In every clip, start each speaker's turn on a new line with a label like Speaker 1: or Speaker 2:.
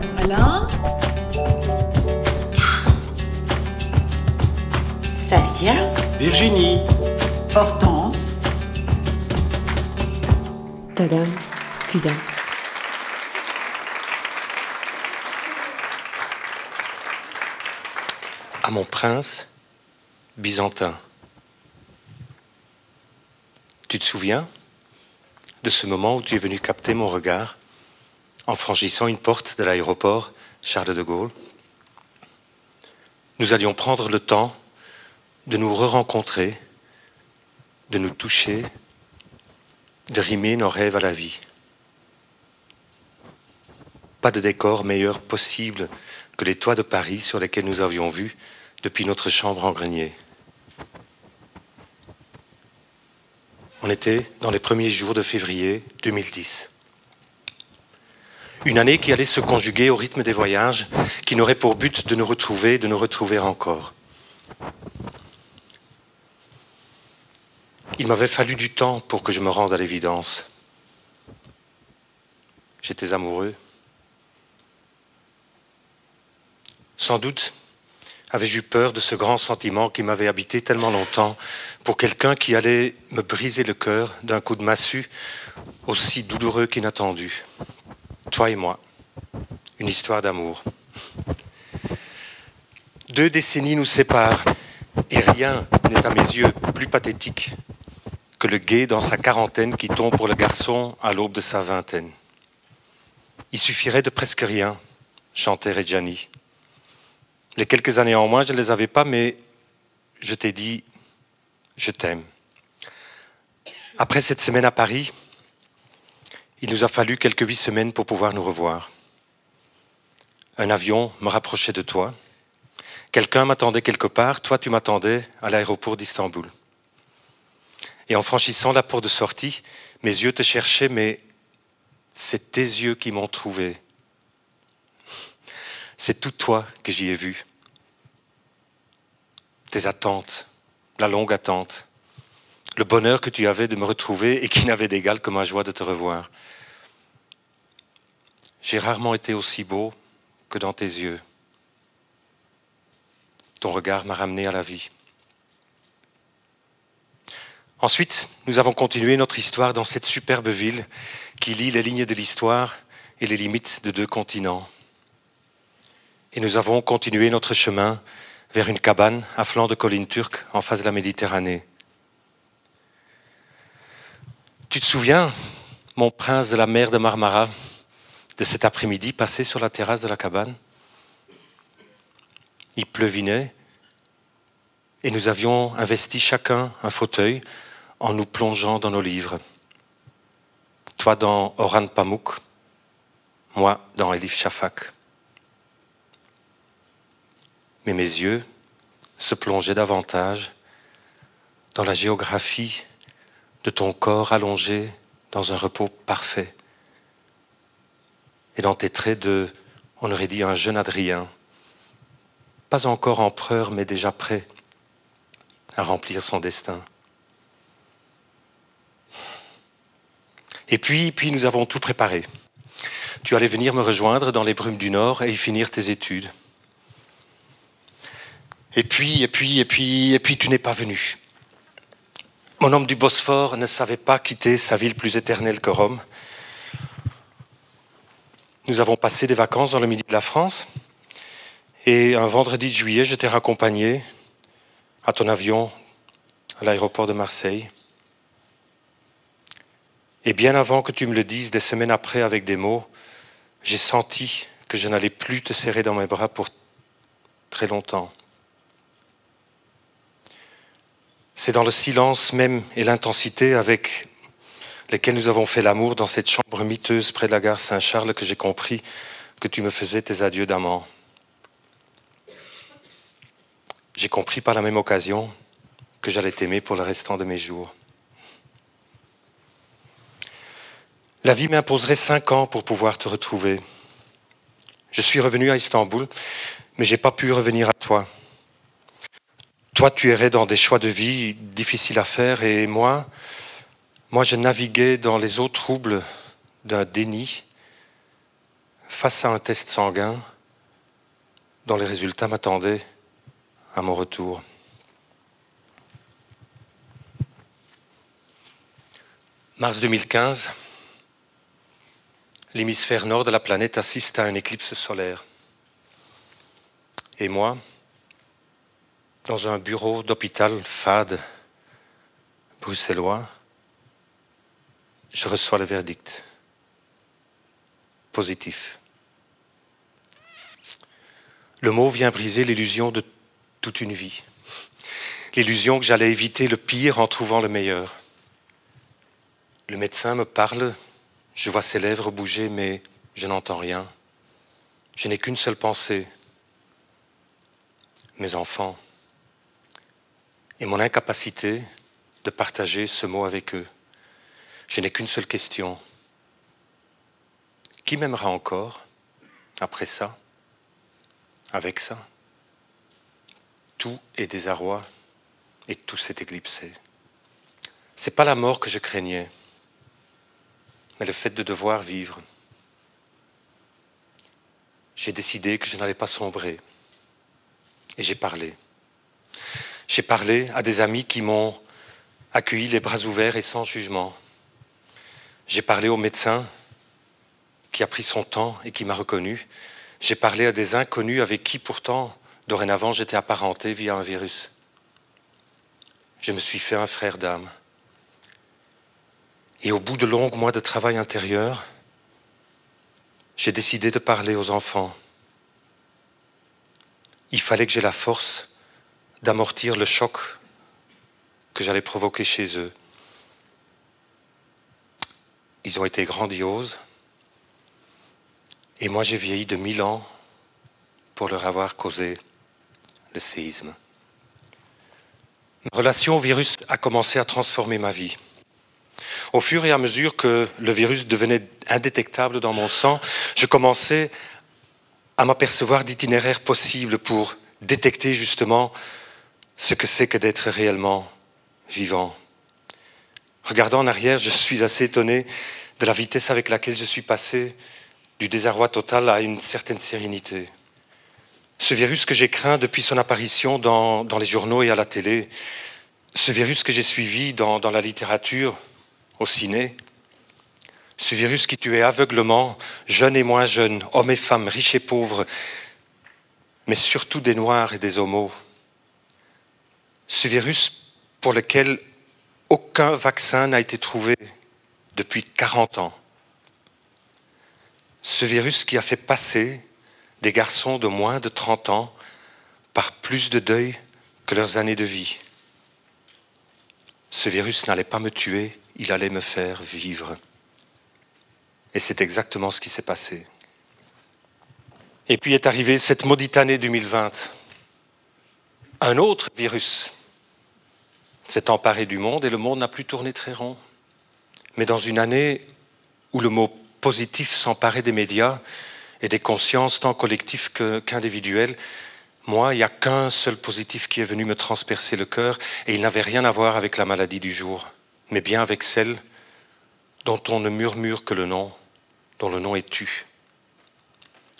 Speaker 1: Alain Sassia
Speaker 2: Virginie.
Speaker 1: Hortense?
Speaker 3: Tadam, Kudam.
Speaker 2: À mon prince byzantin. Tu te souviens de ce moment où tu es venu capter mon regard? En franchissant une porte de l'aéroport Charles de Gaulle Nous allions prendre le temps de nous re-rencontrer, de nous toucher, de rimer nos rêves à la vie. Pas de décor meilleur possible que les toits de Paris sur lesquels nous avions vu depuis notre chambre en grenier. On était dans les premiers jours de février 2010. Une année qui allait se conjuguer au rythme des voyages, qui n'aurait pour but de nous retrouver, de nous retrouver encore. Il m'avait fallu du temps pour que je me rende à l'évidence. J'étais amoureux. Sans doute avais-je eu peur de ce grand sentiment qui m'avait habité tellement longtemps pour quelqu'un qui allait me briser le cœur d'un coup de massue aussi douloureux qu'inattendu. Toi et moi, une histoire d'amour. Deux décennies nous séparent et rien n'est à mes yeux plus pathétique que le guet dans sa quarantaine qui tombe pour le garçon à l'aube de sa vingtaine. Il suffirait de presque rien, chantait Reggiani. Les quelques années en moins, je ne les avais pas, mais je t'ai dit, je t'aime. Après cette semaine à Paris, il nous a fallu quelques huit semaines pour pouvoir nous revoir. Un avion me rapprochait de toi. Quelqu'un m'attendait quelque part, toi tu m'attendais à l'aéroport d'Istanbul. Et en franchissant la porte de sortie, mes yeux te cherchaient, mais c'est tes yeux qui m'ont trouvé. C'est tout toi que j'y ai vu. Tes attentes, la longue attente, le bonheur que tu avais de me retrouver et qui n'avait d'égal que ma joie de te revoir. J'ai rarement été aussi beau que dans tes yeux. Ton regard m'a ramené à la vie. Ensuite, nous avons continué notre histoire dans cette superbe ville qui lie les lignes de l'histoire et les limites de deux continents. Et nous avons continué notre chemin vers une cabane à flanc de collines turques en face de la Méditerranée. Tu te souviens, mon prince de la mer de Marmara, de cet après-midi passé sur la terrasse de la cabane? Il pleuvinait et nous avions investi chacun un fauteuil en nous plongeant dans nos livres. Toi dans Oran Pamuk, moi dans Elif Shafak mais mes yeux se plongeaient davantage dans la géographie de ton corps allongé dans un repos parfait, et dans tes traits de, on aurait dit, un jeune Adrien, pas encore empereur, mais déjà prêt à remplir son destin. Et puis, puis nous avons tout préparé. Tu allais venir me rejoindre dans les brumes du Nord et y finir tes études. Et puis, et puis, et puis, et puis, tu n'es pas venu. Mon homme du Bosphore ne savait pas quitter sa ville plus éternelle que Rome. Nous avons passé des vacances dans le midi de la France. Et un vendredi de juillet, je t'ai raccompagné à ton avion à l'aéroport de Marseille. Et bien avant que tu me le dises, des semaines après, avec des mots, j'ai senti que je n'allais plus te serrer dans mes bras pour très longtemps. C'est dans le silence même et l'intensité avec lesquels nous avons fait l'amour dans cette chambre miteuse près de la gare Saint-Charles que j'ai compris que tu me faisais tes adieux d'amant. J'ai compris par la même occasion que j'allais t'aimer pour le restant de mes jours. La vie m'imposerait cinq ans pour pouvoir te retrouver. Je suis revenu à Istanbul, mais j'ai pas pu revenir à toi. Toi, tu errais dans des choix de vie difficiles à faire et moi, moi, je naviguais dans les eaux troubles d'un déni, face à un test sanguin dont les résultats m'attendaient à mon retour. Mars 2015, l'hémisphère nord de la planète assiste à une éclipse solaire. Et moi, dans un bureau d'hôpital fade bruxellois, je reçois le verdict positif. Le mot vient briser l'illusion de toute une vie. L'illusion que j'allais éviter le pire en trouvant le meilleur. Le médecin me parle, je vois ses lèvres bouger, mais je n'entends rien. Je n'ai qu'une seule pensée. Mes enfants. Et mon incapacité de partager ce mot avec eux. Je n'ai qu'une seule question. Qui m'aimera encore après ça Avec ça? Tout est désarroi et tout s'est éclipsé. C'est pas la mort que je craignais, mais le fait de devoir vivre. J'ai décidé que je n'allais pas sombrer et j'ai parlé. J'ai parlé à des amis qui m'ont accueilli les bras ouverts et sans jugement. J'ai parlé aux médecins qui a pris son temps et qui m'a reconnu. J'ai parlé à des inconnus avec qui pourtant, dorénavant, j'étais apparenté via un virus. Je me suis fait un frère d'âme. Et au bout de longs mois de travail intérieur, j'ai décidé de parler aux enfants. Il fallait que j'ai la force d'amortir le choc que j'allais provoquer chez eux. Ils ont été grandioses. Et moi, j'ai vieilli de mille ans pour leur avoir causé le séisme. Ma relation au virus a commencé à transformer ma vie. Au fur et à mesure que le virus devenait indétectable dans mon sang, je commençais à m'apercevoir d'itinéraires possibles pour détecter justement ce que c'est que d'être réellement vivant. Regardant en arrière, je suis assez étonné de la vitesse avec laquelle je suis passé du désarroi total à une certaine sérénité. Ce virus que j'ai craint depuis son apparition dans, les journaux et à la télé, ce virus que j'ai suivi dans, dans la littérature, au ciné, ce virus qui tuait aveuglement, jeunes et moins jeunes, hommes et femmes, riches et pauvres, mais surtout des noirs et des homos. Ce virus pour lequel aucun vaccin n'a été trouvé depuis 40 ans ce virus qui a fait passer des garçons de moins de 30 ans par plus de deuil que leurs années de vie. Ce virus n'allait pas me tuer, il allait me faire vivre. Et c'est exactement ce qui s'est passé. Et puis est arrivée cette maudite année 2020. Un autre virus s'est emparé du monde et le monde n'a plus tourné très rond. Mais dans une année où le mot positif s'emparer des médias et des consciences tant collectives qu'individuelles. Moi, il n'y a qu'un seul positif qui est venu me transpercer le cœur et il n'avait rien à voir avec la maladie du jour, mais bien avec celle dont on ne murmure que le nom, dont le nom est tu.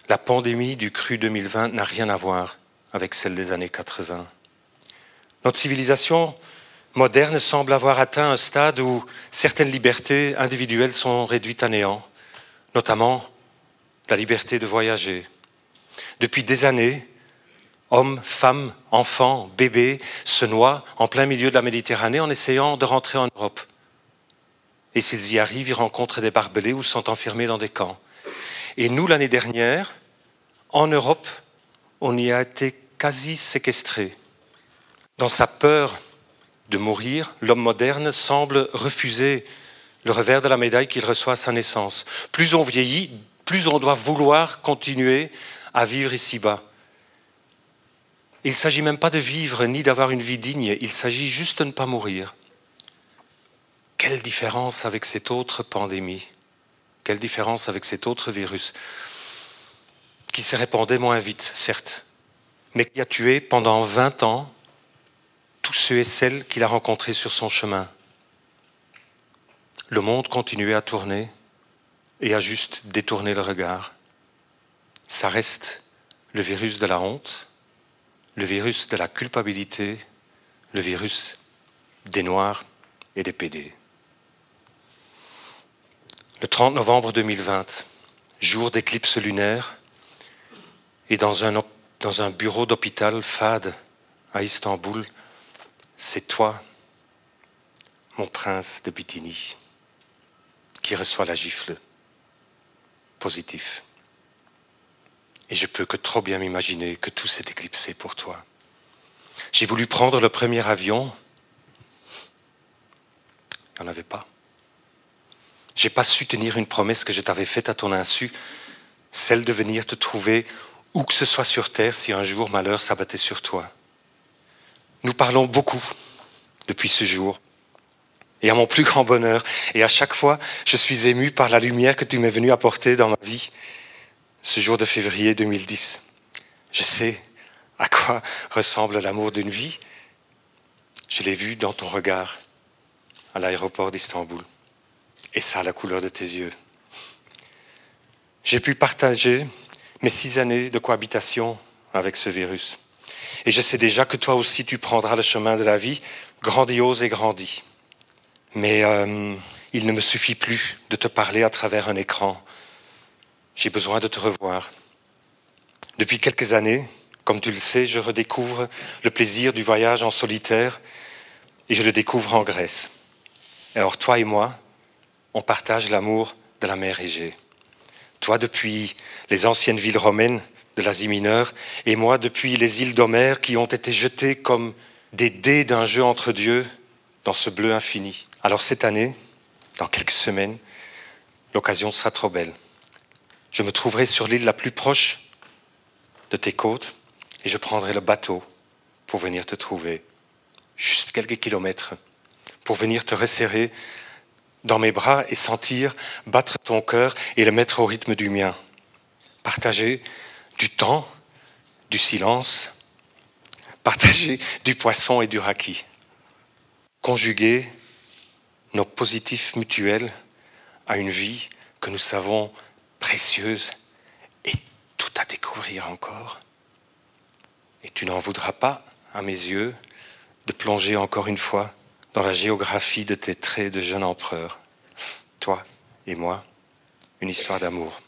Speaker 2: La pandémie du cru 2020 n'a rien à voir avec celle des années 80. Notre civilisation moderne semble avoir atteint un stade où certaines libertés individuelles sont réduites à néant notamment la liberté de voyager. Depuis des années, hommes, femmes, enfants, bébés se noient en plein milieu de la Méditerranée en essayant de rentrer en Europe. Et s'ils y arrivent, ils rencontrent des barbelés ou sont enfermés dans des camps. Et nous, l'année dernière, en Europe, on y a été quasi séquestrés. Dans sa peur de mourir, l'homme moderne semble refuser le revers de la médaille qu'il reçoit à sa naissance. Plus on vieillit, plus on doit vouloir continuer à vivre ici-bas. Il ne s'agit même pas de vivre ni d'avoir une vie digne, il s'agit juste de ne pas mourir. Quelle différence avec cette autre pandémie? Quelle différence avec cet autre virus qui se répandait moins vite, certes, mais qui a tué pendant 20 ans tous ceux et celles qu'il a rencontrés sur son chemin le monde continuait à tourner et à juste détourner le regard. ça reste le virus de la honte, le virus de la culpabilité, le virus des Noirs et des PD. Le 30 novembre 2020, jour d'éclipse lunaire, et dans un, dans un bureau d'hôpital fade à Istanbul, c'est toi, mon prince de Bithynie, qui reçoit la gifle positif. Et je peux que trop bien m'imaginer que tout s'est éclipsé pour toi. J'ai voulu prendre le premier avion. Il n'y en avait pas. J'ai pas su tenir une promesse que je t'avais faite à ton insu, celle de venir te trouver où que ce soit sur terre si un jour malheur s'abattait sur toi. Nous parlons beaucoup depuis ce jour. Et à mon plus grand bonheur, et à chaque fois, je suis ému par la lumière que tu m'es venu apporter dans ma vie ce jour de février 2010. Je sais à quoi ressemble l'amour d'une vie. Je l'ai vu dans ton regard à l'aéroport d'Istanbul. Et ça, la couleur de tes yeux. J'ai pu partager mes six années de cohabitation avec ce virus. Et je sais déjà que toi aussi, tu prendras le chemin de la vie, grandiose et grandi. Mais euh, il ne me suffit plus de te parler à travers un écran j'ai besoin de te revoir. Depuis quelques années, comme tu le sais, je redécouvre le plaisir du voyage en solitaire et je le découvre en Grèce. Alors toi et moi, on partage l'amour de la mer Égée. Toi depuis les anciennes villes romaines de l'Asie mineure et moi depuis les îles d'Homère qui ont été jetées comme des dés d'un jeu entre dieux dans ce bleu infini. Alors cette année, dans quelques semaines, l'occasion sera trop belle je me trouverai sur l'île la plus proche de tes côtes et je prendrai le bateau pour venir te trouver, juste quelques kilomètres, pour venir te resserrer dans mes bras et sentir battre ton cœur et le mettre au rythme du mien. Partager du temps, du silence, partager du poisson et du raki. Conjuguer nos positifs mutuels à une vie que nous savons précieuse et tout à découvrir encore. Et tu n'en voudras pas, à mes yeux, de plonger encore une fois dans la géographie de tes traits de jeune empereur. Toi et moi, une histoire d'amour.